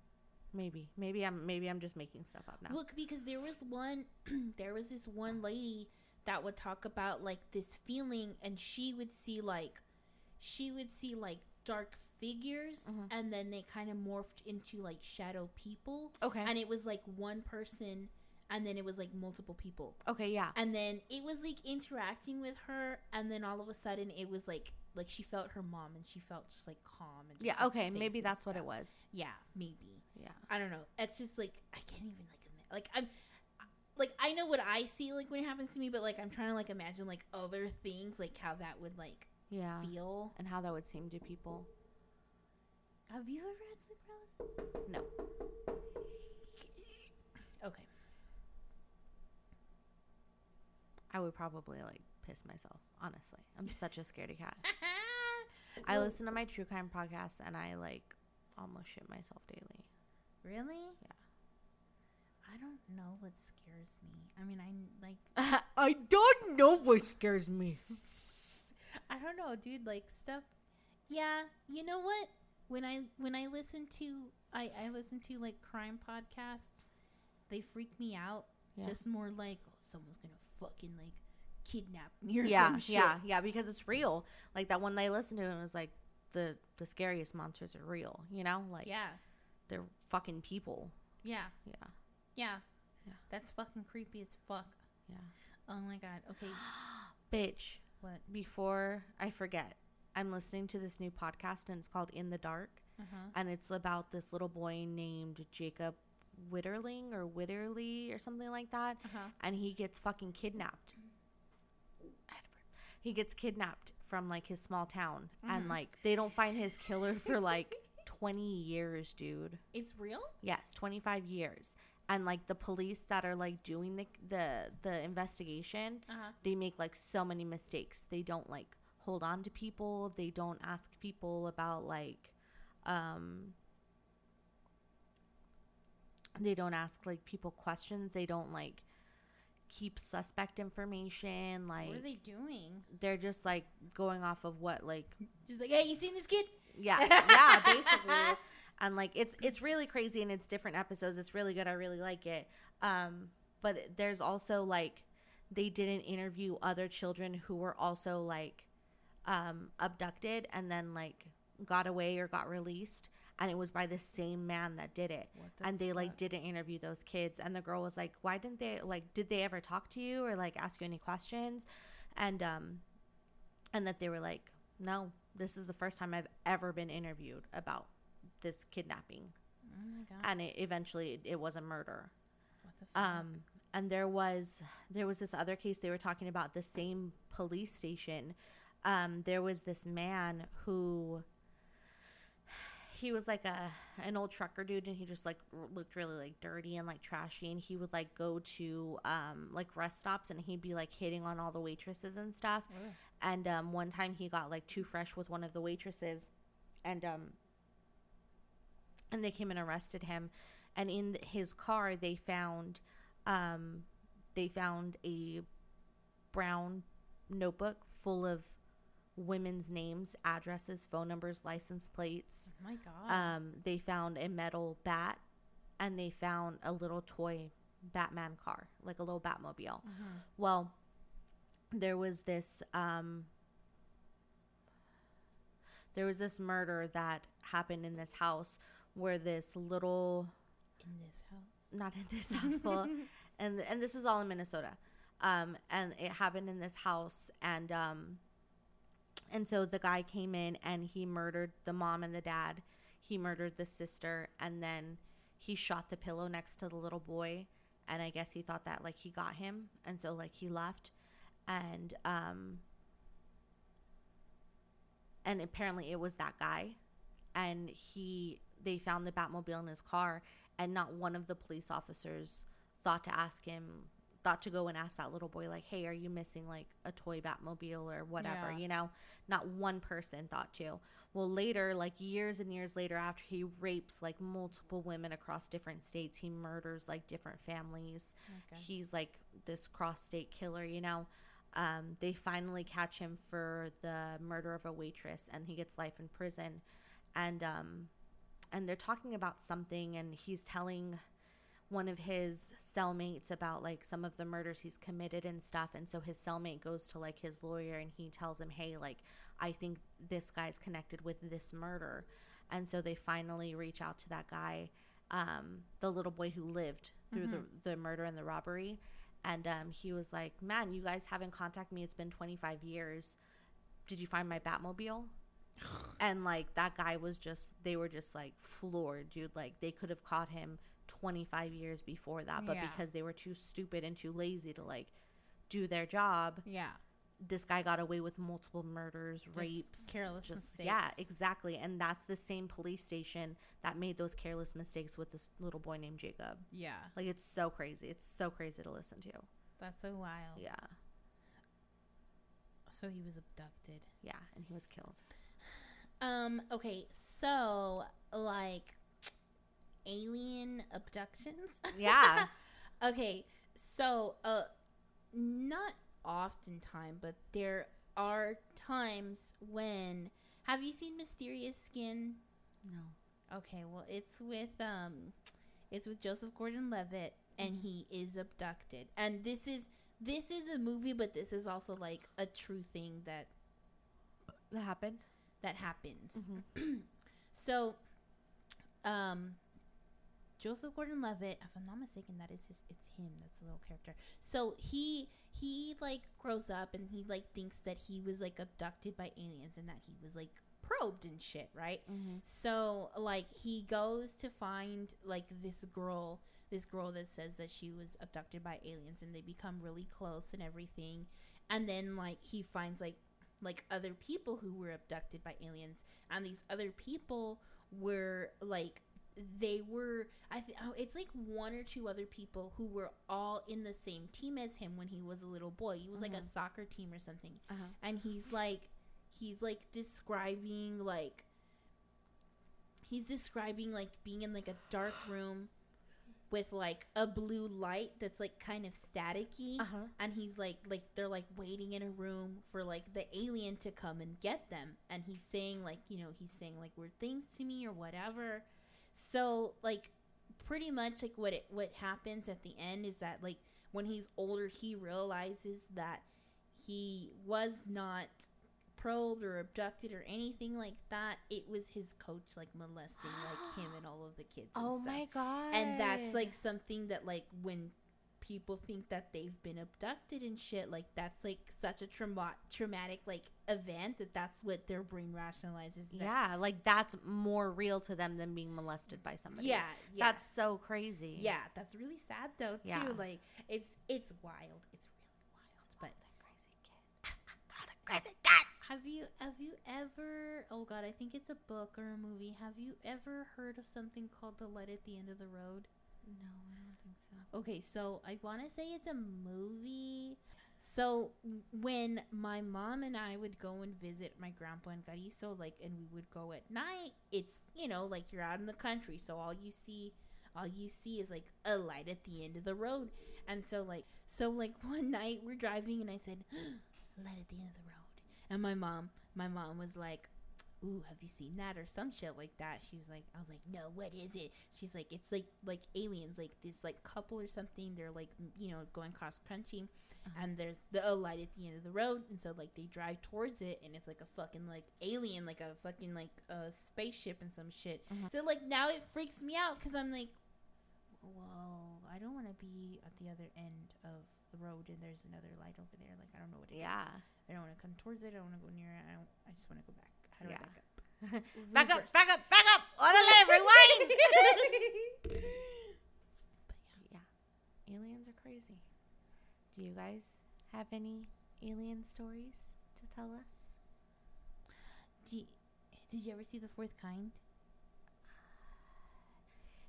Maybe, maybe I'm maybe I'm just making stuff up now. Look, because there was one, there was this one lady that would talk about like this feeling, and she would see like, she would see like dark figures Mhm. and then they kind of morphed into like shadow people Okay. and it was like one person and then it was like multiple people okay, yeah. and then it was like interacting with her and then all of a sudden it was like like she felt her mom and she felt just like calm and just, Yeah, like, okay, maybe that's what it was. yeah maybe Yeah. i don't know it's just like i can't even like like i'm like i know what i see like when it happens to me but like i'm trying to like imagine like other things like how that would like Yeah. feel And how that would seem to people. have you ever had sleep paralysis No. okay I would probably like piss myself, honestly. I'm such a scaredy cat. I listen to my true crime podcast and I like almost shit myself daily. really Yeah. i don't know what scares me i mean i like I don't know what scares me. I don't know, dude. Like stuff. Yeah, you know what? When I when I listen to I I listen to like crime podcasts, they freak me out. Yeah. Just more like oh, someone's gonna fucking like kidnap me or yeah, some shit. yeah, yeah, because it's real. Like that one they listened to and it was like the the scariest monsters are real, you know? Like yeah, they're fucking people. yeah, Yeah. yeah. Yeah. That's fucking creepy as fuck. Yeah. Oh my god. Okay. Bitch, What? before I forget, I'm listening to this new podcast and it's called In the Dark Uh huh. and it's about this little boy named Jacob Witterling or Witterly or something like that Uh huh. and he gets fucking kidnapped. He gets kidnapped from like his small town and Mhm. like they don't find his killer for like 20 years, dude. It's real. Yes, 25 years. And like the police that are like doing the the the investigation, Uh huh. they make like so many mistakes. They don't like hold on to people. They don't ask people about like um they don't ask like people questions. They don't like keep suspect information like what are they doing? they're just like going off of what like Just like, hey, you seen this kid? yeah yeah basically and like it's it's really crazy and it's different episodes it's really good i really like it um but there's also like they didn't interview other children who were also like um abducted and then like got away or got released and it was by the same man that did it. The and they like didn't interview those kids. And the girl was like why didn't they like did they ever talk to you or like ask you any questions? And um and that they were like no this is the first time i've ever been interviewed about this kidnapping. Oh my god. and it eventually it was a murder. What the fuck? um and there was there was this other case they were talking about the same police station. Um there was this man who he was like a an old trucker dude and he just like looked really like dirty and like trashy and he would like go to um like rest stops and he'd be like hitting on all the waitresses and stuff Ugh. and um one time he got like too fresh with one of the waitresses and um and they came and arrested him and in his car they found um they found a brown notebook full of women's names addresses phone numbers license plates Oh my god. um they found a metal bat and they found a little toy batman car like a little batmobile Mhm. well there was this um there was this murder that happened in this house where this little In this house. not in this house full and and this is all in Minnesota. Um and it happened in this house and um and so the guy came in and he murdered the mom and the dad. He murdered the sister and then he shot the pillow next to the little boy. And I guess he thought that like he got him. And so like he left. And um and apparently it was that guy. And he they found the batmobile in his car. And not one of the police officers thought to ask him thought to go and ask that little boy like hey are you missing like a toy batmobile or whatever? Yeah. you know? Not one person thought to. Well later like years and years later after he rapes like multiple women across different states he murders like different families. Okay. he's like this cross state killer you know? Um, they finally catch him for the murder of a waitress and he gets life in prison. And um and they're talking about something and he's telling one of his cellmates about like some of the murders he's committed and stuff and so his cellmate goes to like his lawyer and he tells him hey like i think this guy's connected with this murder. And so they finally reach out to that guy um, the little boy who lived through the, the murder and the robbery. And um, he was like man you guys haven't contacted me. It's been 25 years. Did you find my batmobile? And like that guy was just they were just like floored dude. Like they could have caught him 25 years before that but Yeah. because they were too stupid and too lazy to like do their job Yeah. this guy got away with multiple murders rapes careless just yeah exactly and that's the same police station that made those careless mistakes with this little boy named jacob Yeah. like it's so crazy it's so crazy to listen to That's so wild. yeah So he was abducted. yeah and he was killed Um, okay, so like alien abductions. Yeah. okay, so uh not often time, but there are times when have you seen Mysterious Skin? no Okay, well it's with um it's with Joseph Gordon Levitt and he is abducted. And this is this is a movie but this is also like a true thing that that happened that happens. Mhm. So, um, Joseph Gordon-Levitt, if I'm not mistaken, that is his. It's him. That's the little character. So he he like grows up and he like thinks that he was like abducted by aliens and that he was like probed and shit, right? mm-hmm. So like he goes to find like this girl, this girl that says that she was abducted by aliens and they become really close and everything. And then like he finds like like other people who were abducted by aliens and these other people were like they were I think oh, it's like one or two other people who were all in the same team as him when he was a little boy. He was like a Mhm. soccer team or something uh-huh. and he's like he's like describing like he's describing like being in like a dark room with like a blue light that's like kind of staticky Uh-huh. and he's like like they're like waiting in a room for like the alien to come and get them and he's saying like you know he's saying like weird things to me or whatever so like pretty much like what it what happens at the end is that like when he's older he realizes that he was not probed or abducted or anything like that. It was his coach like molesting like him and all of the kids and oh stuff. my god and that's like something that like when people think that they've been abducted and shit like that's like such a trauma- traumatic like event that that's what their brain rationalizes that- yeah like that's more real to them than being molested by somebody. Yeah yeah. That's so crazy. Yeah that's really sad though too. Yeah. like it's it's wild. It's really wild but crazy kid. Not a crazy cat have you have you ever oh god i think it's a book or a movie. Have you ever heard of something called the light at the end of the road no i don't think so. Okay, so I want to say it's a movie. So when my mom and I would go and visit my grandpa in Gariso, like, and we would go at night, it's you know like you're out in the country, so all you see, all you see is like a light at the end of the road, and so like so like one night we're driving and I said, light at the end of the road, and my mom, my mom was like, ooh, have you seen that or some shit like that? She was like, I was like, no, what is it? She's like, it's like like aliens, like this like couple or something. They're like, you know, going cross country, uh-huh. and there's the a light at the end of the road, and so like they drive towards it, and it's like a fucking like alien, like a fucking like a spaceship and some shit. Uh-huh. So like now it freaks me out because I'm like, whoa, I don't want to be at the other end of the road and there's another light over there. Like I don't know what it is. yeah I don't want to come towards it. I don't want to go near it. I don't. I just want to go back. How do Yeah. I back up? back up back up back up! Orale, rewind! But yeah. Yeah, aliens are crazy. Do you guys have any alien stories to tell us? Do you- did you ever see the fourth kind?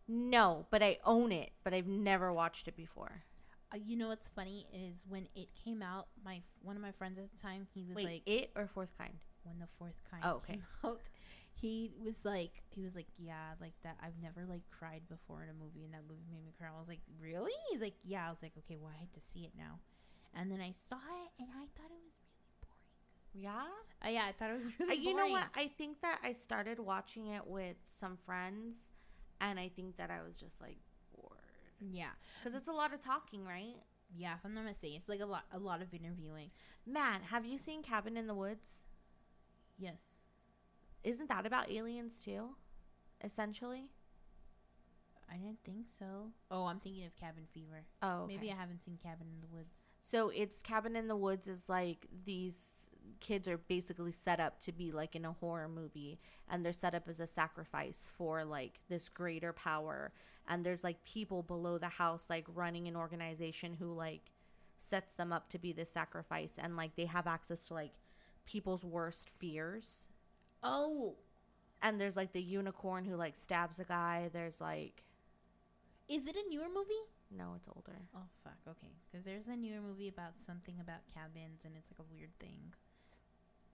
no but i own it but i've never watched it before. Uh, you know what's funny is when it came out, my one of my friends at the time, he was wait like, it or fourth kind when the fourth kind Oh, okay. came out, he was like, he was like, yeah, like that. I've never like cried before in a movie, and that movie made me cry. I was like, really? He's like, yeah. I was like, okay, well, I had to see it now, and then I saw it, and I thought it was really boring. yeah Uh, yeah, I thought it was Uh, really. you know what i think that i started watching it with some friends and i think that i was just like bored Yeah, because it's a lot of talking, right? yeah. If I'm not mistaken, it's like a lot, a lot of interviewing. Matt, have you seen Cabin in the Woods? Yes. Isn't that about aliens too? Essentially. I didn't think so. Oh, I'm thinking of Cabin Fever. Oh, Maybe I haven't seen Cabin in the Woods. So it's Cabin in the Woods is like these kids are basically set up to be like in a horror movie and they're set up as a sacrifice for like this greater power and there's like people below the house like running an organization who like sets them up to be this sacrifice and like they have access to like people's worst fears Oh, and there's like the unicorn who like stabs a guy there's like is it a newer movie? no it's older Oh fuck. Okay, because there's a newer movie about something about cabins, and it's like a weird thing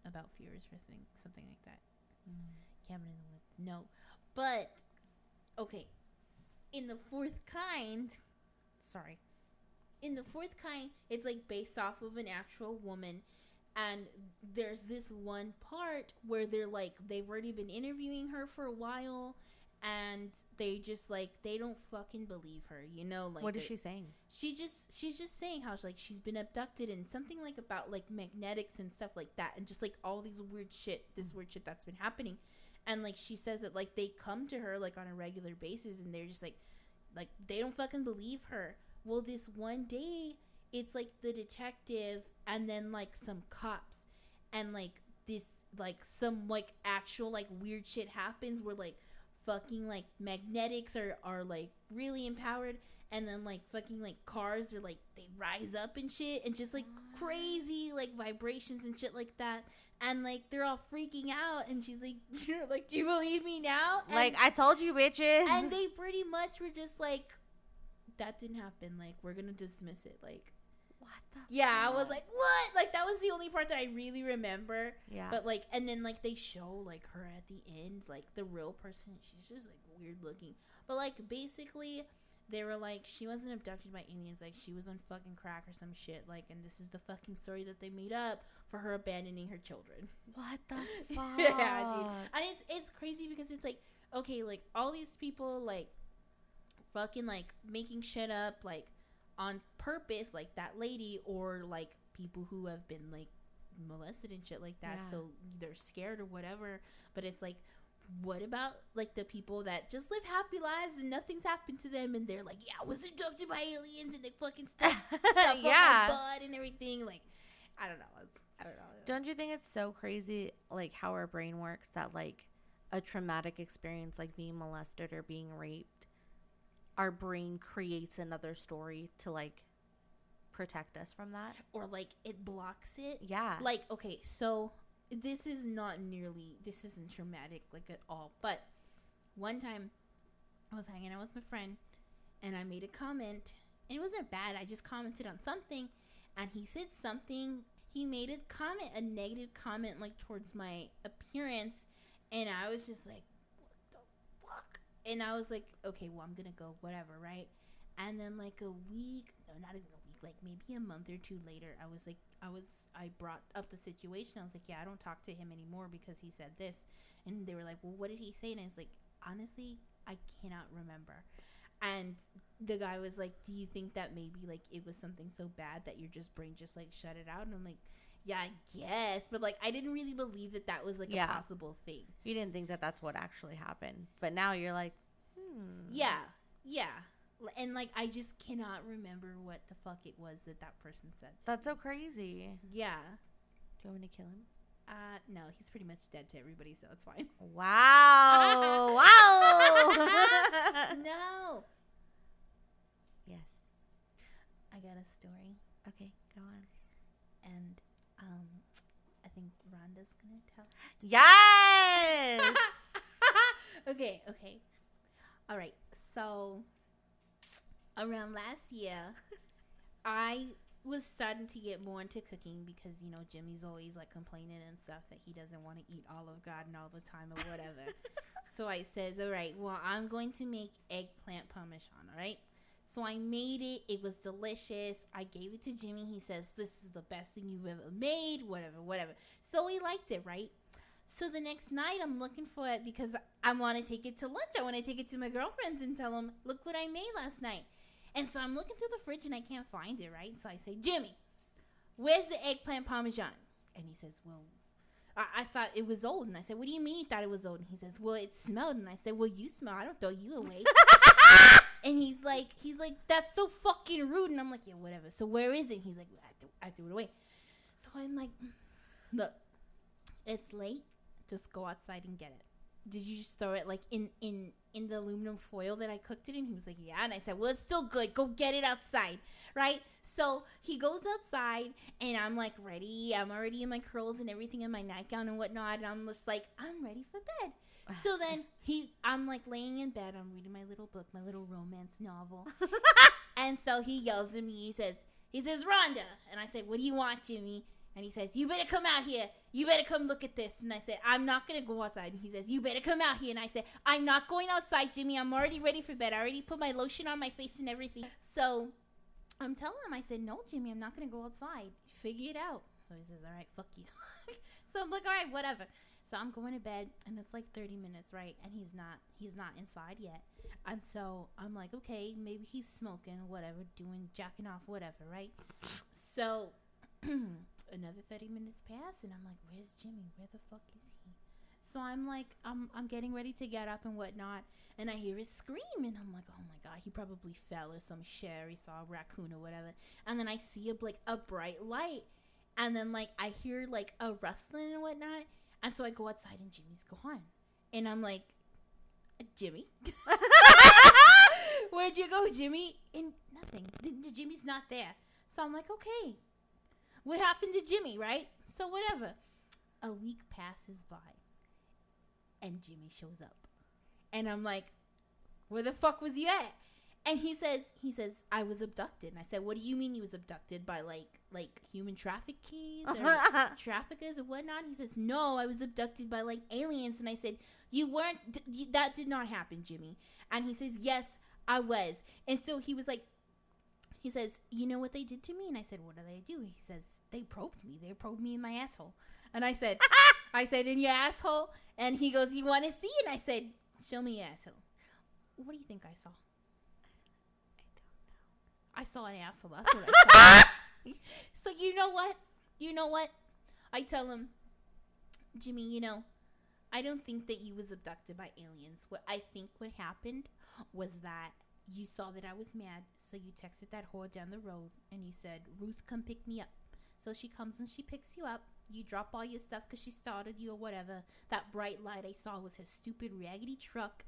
about fears or thing, something like that. Mm. Cabin in the Woods. No, but okay. In the fourth kind, sorry. In the fourth kind, it's like based off of an actual woman, and there's this one part where they're like they've already been interviewing her for a while, and they just like they don't fucking believe her. You know, like what is she saying she just she's just saying how like she's been abducted and something like about like magnetics and stuff like that and just like all these weird shit this weird shit that's been happening and like she says that like they come to her like on a regular basis and they're just like like they don't fucking believe her well this one day it's like the detective and then like some cops and like this like some like actual like weird shit happens where like fucking like magnetics are are like really empowered and then like fucking like cars are like they rise up and shit and just like crazy like vibrations and shit like that. And like they're all freaking out and she's like you're like do you believe me now? And, like i told you bitches. and they pretty much were just like that didn't happen. Like we're gonna dismiss it. Like the yeah i was like what like that was the only part that i really remember yeah but like, and then like they show like her at the end, like the real person. She's just like weird looking. But like basically, they were like she wasn't abducted by aliens. Like she was on fucking crack or some shit. Like, and this is the fucking story that they made up for her abandoning her children. what the fuck yeah, dude. And it's it's crazy because it's like okay, like all these people like fucking like making shit up like on purpose, like that lady, or like people who have been like molested and shit like that, Yeah. so they're scared or whatever. But it's like. What about like the people that just live happy lives and nothing's happened to them and they're like, yeah, I was abducted by aliens and they fucking stuff, stuff Yeah. on my butt and everything. Like, I don't know. I don't know. Don't you think it's so crazy, like how our brain works, that like a traumatic experience, like being molested or being raped, our brain creates another story to like protect us from that? or like it blocks it. Yeah. Like, okay, so this is not nearly this isn't traumatic like at all. But one time I was hanging out with my friend and I made a comment and it wasn't bad. I just commented on something and he said something he made a comment, a negative comment like towards my appearance and I was just like, What the fuck? And I was like, Okay, well I'm gonna go, whatever, right? And then like a week, no, not even a week, like maybe a month or two later, I was like, I was, I brought up the situation. I was like, yeah, I don't talk to him anymore because he said this. And they were like, well, what did he say? And I was like, honestly, I cannot remember. And the guy was like, do you think that maybe like it was something so bad that your just brain just like shut it out? And I'm like, yeah, I guess. But like, I didn't really believe that that was like Yeah. a possible thing. you didn't think that that's what actually happened, but now you're like, hmm. Yeah, yeah. And like, I just cannot remember what the fuck it was that that person said. That's me. so crazy. Yeah. Do you want me to kill him? Uh, no, he's pretty much dead to everybody, so it's fine. Wow. wow. no. yes. I got a story, Okay, go on. and um, I think Rhonda's gonna tell. Yes. okay, okay. All right. So around last year, I was starting to get more into cooking because you know Jimmy's always like complaining and stuff that he doesn't want to eat Olive Garden all the time or whatever. so I says, "All right, well I'm going to make eggplant parmesan. All right." So I made it. It was delicious. I gave it to Jimmy. He says, "This is the best thing you've ever made." Whatever, whatever. So he liked it, right? So the next night, I'm looking for it because I want to take it to lunch. I want to take it to my girlfriends and tell them, look what I made last night. And so I'm looking through the fridge and I can't find it, right? So I say, Jimmy, where's the eggplant parmesan? And he says, Well, I, thought it was old. And I said, What do you mean you thought it was old? And he says, Well, it smelled. And I said, Well, you smell. I don't throw you away. and he's like, he's like, That's so fucking rude. And I'm like, Yeah, whatever. So where is it? He's like, I threw, I threw it away. So I'm like, Look, it's late. Just go outside and get it. Did you just throw it like in in in the aluminum foil that I cooked it in? He was like, Yeah. And I said, Well, it's still good. Go get it outside, right? So he goes outside, and I'm like ready. I'm already in my curls and everything in my nightgown and whatnot. And I'm just like, I'm ready for bed. So then he, I'm like laying in bed. I'm reading my little book, my little romance novel. and so he yells at me. He says, he says, Rhonda. And I said, What do you want, Jimmy? And he says, You better come out here. You better come look at this. And I said, I'm not going to go outside. And he says, You better come out here. And I said, I'm not going outside, Jimmy. I'm already ready for bed. I already put my lotion on my face and everything. So I'm telling him, I said, No, Jimmy, I'm not going to go outside. Figure it out. So he says, All right, fuck you. so I'm like, All right, whatever. So I'm going to bed and it's like 30 minutes, right? And he's not he's not inside yet. And so I'm like, okay, maybe he's smoking, whatever, doing jacking off, whatever, right? So another 30 minutes pass and I'm like, where's Jimmy? Where the fuck is he? So I'm like, I'm I'm getting ready to get up and whatnot, and I hear his scream, and I'm like, oh my god, he probably fell or some shit, he saw a raccoon or whatever. And then I see a like a bright light, and then like I hear like a rustling and whatnot, and so I go outside and Jimmy's gone, and I'm like, Jimmy, where'd you go, Jimmy? And nothing. The, Jimmy's not there. So I'm like, okay, what happened to Jimmy, right? So whatever. A week passes by, and Jimmy shows up, and I'm like, where the fuck was you at? And he says, he says, I was abducted. And I said, what do you mean you was abducted by like, like human trafficking or traffickers or whatnot? He says, no, I was abducted by like aliens. And I said, you weren't, d- you- that did not happen, Jimmy. And he says, yes, I was. And so he was like, he says, you know what they did to me? And I said, what did they do? He says, they probed me. They probed me in my asshole. And I said, I said, in your asshole? And he goes, you want to see? And I said, show me your asshole. What do you think I saw? I saw an asshole. That's what I saw. so you know what? You know what? I tell him, Jimmy, you know, I don't think that you was abducted by aliens. What I think what happened was that you saw that I was mad, so you texted that whore down the road and you said, Ruth, come pick me up. So she comes and she picks you up. You drop all your stuff because she started you or whatever. That bright light I saw was her stupid raggedy truck.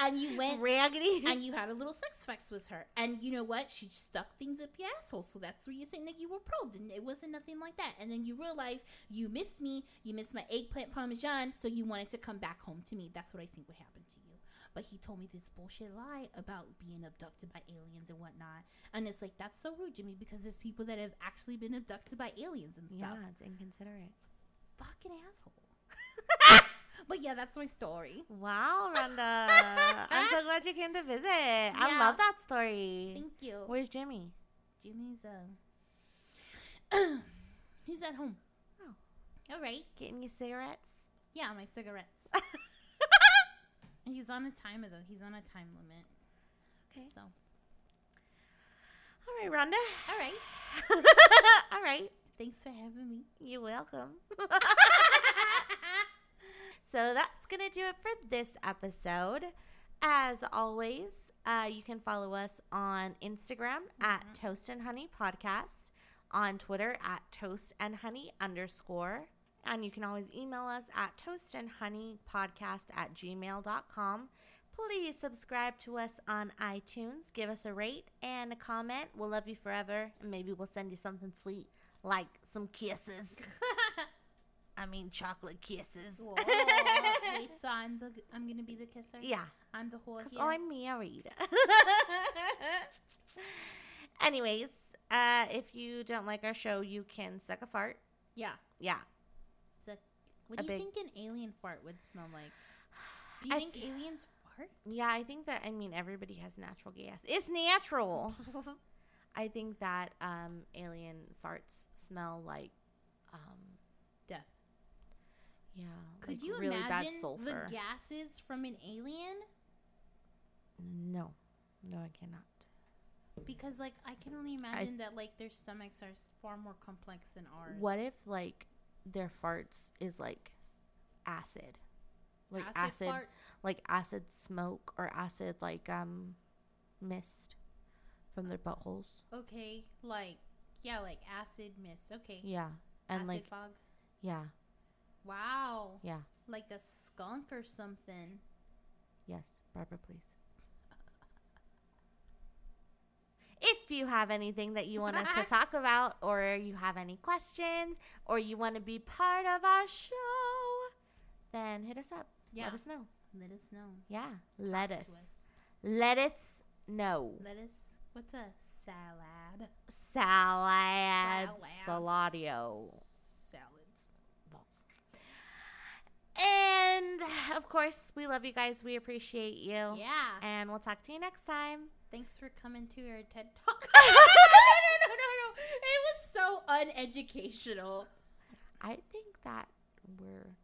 And you went Raggedy. and you had a little sex fest with her. And you know what? She stuck things up your asshole. So that's where you're saying that you were probed. And it wasn't nothing like that. And then you realize you missed me. You missed my eggplant parmesan. So you wanted to come back home to me. That's what I think would happen to you. But he told me this bullshit lie about being abducted by aliens and whatnot. And it's like, that's so rude, Jimmy, because there's people that have actually been abducted by aliens and stuff. yeah, it's inconsiderate. Fucking asshole. but yeah, that's my story. Wow, Rhonda. I'm so glad you came to visit. I love that story. Thank you. Where's Jimmy? Jimmy's uh he's at home. Oh. All right. Getting you cigarettes? Yeah, my cigarettes. he's on a timer though. He's on a time limit. Okay. So, All right, Rhonda. all right. All right. Thanks for having me. You're welcome. So that's going to do it for this episode. As always, uh, you can follow us on Instagram at Toast and Honey Podcast, on Twitter at Toast and Honey underscore. And you can always email us at toast and honey podcast at gmail.com. Please subscribe to us on iTunes. Give us a rate and a comment. We'll love you forever. And maybe we'll send you something sweet like some kisses. I mean, chocolate kisses. Whoa. Wait, so I'm the I'm gonna be the kisser. Yeah, I'm the whore because here. I'm married. Anyways, uh, if you don't like our show, you can suck a fart. yeah. Yeah. So, what A do you big- think an alien fart would smell like? Do you I think f- aliens fart? Yeah, I think that, I mean, everybody has natural gas. It's natural. I think that um, alien farts smell like, um, Death. Yeah. Could like you really imagine the gases from an alien? No. No, I cannot. Because like I can only imagine that like their stomachs are far more complex than ours. What if like their farts is like acid? Like acid, farts? like acid smoke or acid like um mist from their buttholes. Okay, like yeah, like acid mist. Okay, Yeah. And acid like fog. yeah, Wow, yeah. like a skunk or something. Yes, Barbara, please. If you have anything that you want us to talk about, or you have any questions, or you want to be part of our show, then hit us up. Yeah. Let us know. Let us know. Yeah, let us. us. Let us know. Let us. What's a salad? Salad. Salad. Saladio. And of course, we love you guys. We appreciate you. Yeah. And we'll talk to you next time. Thanks for coming to our TED Talk. no, no, no, no, no. It was so uneducational. I think that we're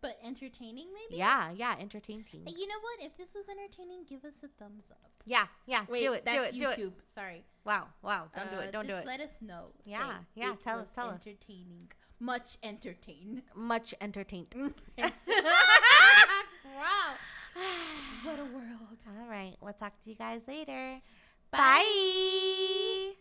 But entertaining, maybe? yeah, yeah, entertaining. You know what? If this was entertaining, give us a thumbs up. Yeah, yeah. Wait, do it, do it, do it. YouTube. Sorry. Wow, wow. Don't do Uh, it. Don't do just it. Let us know. Yeah, Say, yeah, tell us, tell us. entertaining. Much entertained. Much entertained. Mm. wow. What a world. All right. We'll talk to you guys later. Bye. Bye.